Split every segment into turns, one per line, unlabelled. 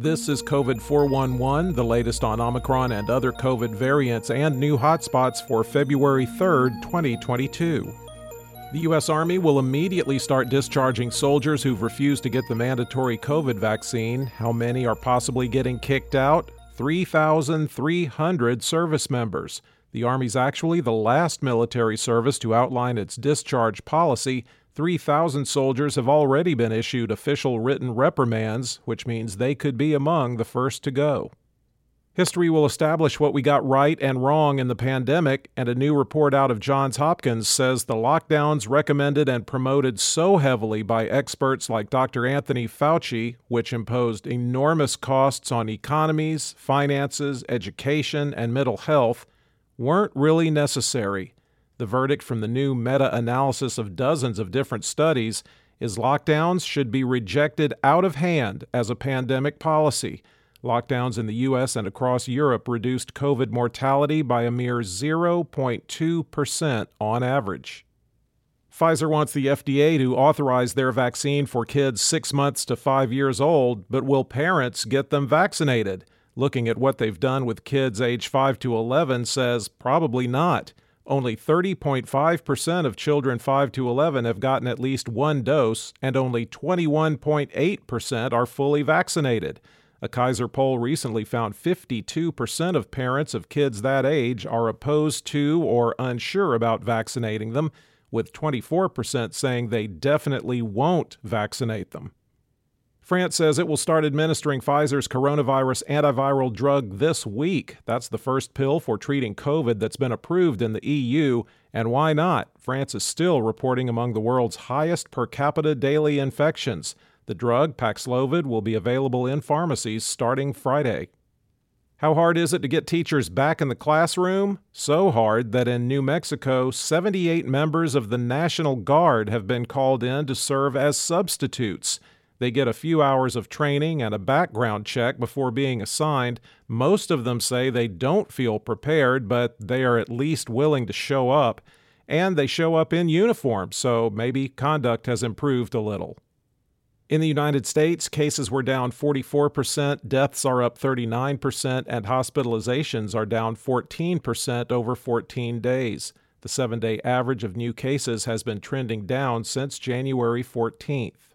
This is COVID 411, the latest on Omicron and other COVID variants and new hotspots for February 3rd, 2022. The U.S. Army will immediately start discharging soldiers who've refused to get the mandatory COVID vaccine. How many are possibly getting kicked out? 3,300 service members. The Army's actually the last military service to outline its discharge policy. 3,000 soldiers have already been issued official written reprimands, which means they could be among the first to go. History will establish what we got right and wrong in the pandemic, and a new report out of Johns Hopkins says the lockdowns recommended and promoted so heavily by experts like Dr. Anthony Fauci, which imposed enormous costs on economies, finances, education, and mental health, weren't really necessary. The verdict from the new meta analysis of dozens of different studies is lockdowns should be rejected out of hand as a pandemic policy. Lockdowns in the U.S. and across Europe reduced COVID mortality by a mere 0.2% on average. Pfizer wants the FDA to authorize their vaccine for kids six months to five years old, but will parents get them vaccinated? Looking at what they've done with kids age 5 to 11 says probably not. Only 30.5% of children 5 to 11 have gotten at least one dose, and only 21.8% are fully vaccinated. A Kaiser poll recently found 52% of parents of kids that age are opposed to or unsure about vaccinating them, with 24% saying they definitely won't vaccinate them. France says it will start administering Pfizer's coronavirus antiviral drug this week. That's the first pill for treating COVID that's been approved in the EU. And why not? France is still reporting among the world's highest per capita daily infections. The drug, Paxlovid, will be available in pharmacies starting Friday. How hard is it to get teachers back in the classroom? So hard that in New Mexico, 78 members of the National Guard have been called in to serve as substitutes. They get a few hours of training and a background check before being assigned. Most of them say they don't feel prepared, but they are at least willing to show up. And they show up in uniform, so maybe conduct has improved a little. In the United States, cases were down 44%, deaths are up 39%, and hospitalizations are down 14% over 14 days. The seven day average of new cases has been trending down since January 14th.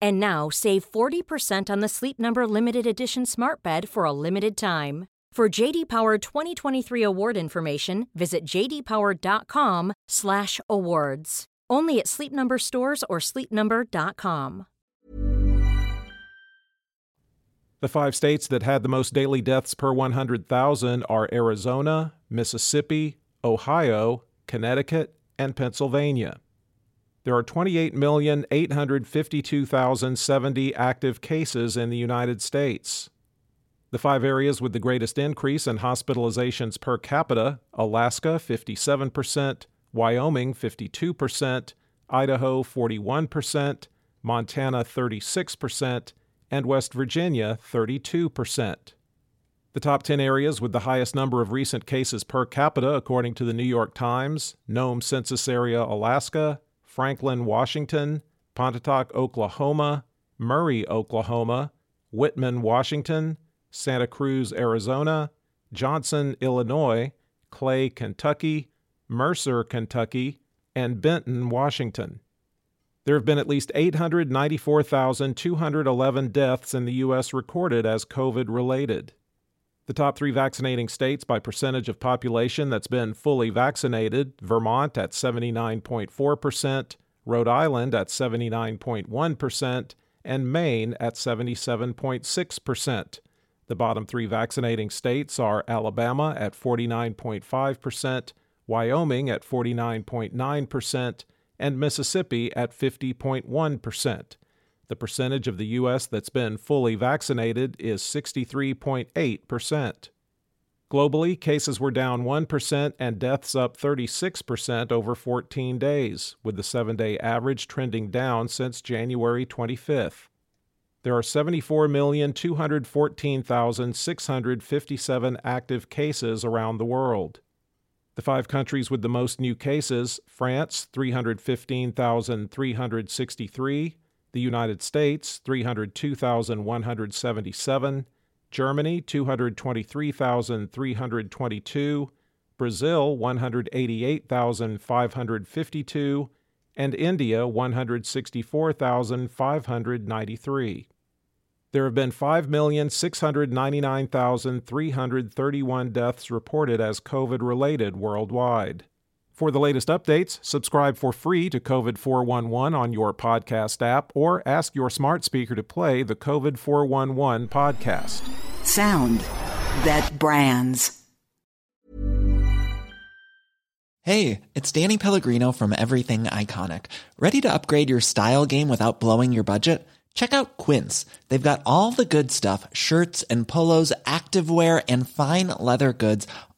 And now save 40% on the Sleep Number limited edition Smart Bed for a limited time. For JD Power 2023 award information, visit jdpower.com/awards. Only at Sleep Number stores or sleepnumber.com.
The five states that had the most daily deaths per 100,000 are Arizona, Mississippi, Ohio, Connecticut, and Pennsylvania. There are 28,852,070 active cases in the United States. The five areas with the greatest increase in hospitalizations per capita Alaska 57%, Wyoming 52%, Idaho 41%, Montana 36%, and West Virginia 32%. The top 10 areas with the highest number of recent cases per capita, according to the New York Times Nome Census Area, Alaska, Franklin, Washington, Pontotoc, Oklahoma, Murray, Oklahoma, Whitman, Washington, Santa Cruz, Arizona, Johnson, Illinois, Clay, Kentucky, Mercer, Kentucky, and Benton, Washington. There have been at least 894,211 deaths in the U.S. recorded as COVID related. The top three vaccinating states by percentage of population that's been fully vaccinated Vermont at 79.4%, Rhode Island at 79.1%, and Maine at 77.6%. The bottom three vaccinating states are Alabama at 49.5%, Wyoming at 49.9%, and Mississippi at 50.1%. The percentage of the U.S. that's been fully vaccinated is 63.8%. Globally, cases were down 1% and deaths up 36% over 14 days, with the seven day average trending down since January 25th. There are 74,214,657 active cases around the world. The five countries with the most new cases France, 315,363, the United States, 302,177, Germany, 223,322, Brazil, 188,552, and India, 164,593. There have been 5,699,331 deaths reported as COVID related worldwide. For the latest updates, subscribe for free to COVID 411 on your podcast app or ask your smart speaker to play the COVID 411 podcast.
Sound that brands.
Hey, it's Danny Pellegrino from Everything Iconic. Ready to upgrade your style game without blowing your budget? Check out Quince. They've got all the good stuff shirts and polos, activewear, and fine leather goods,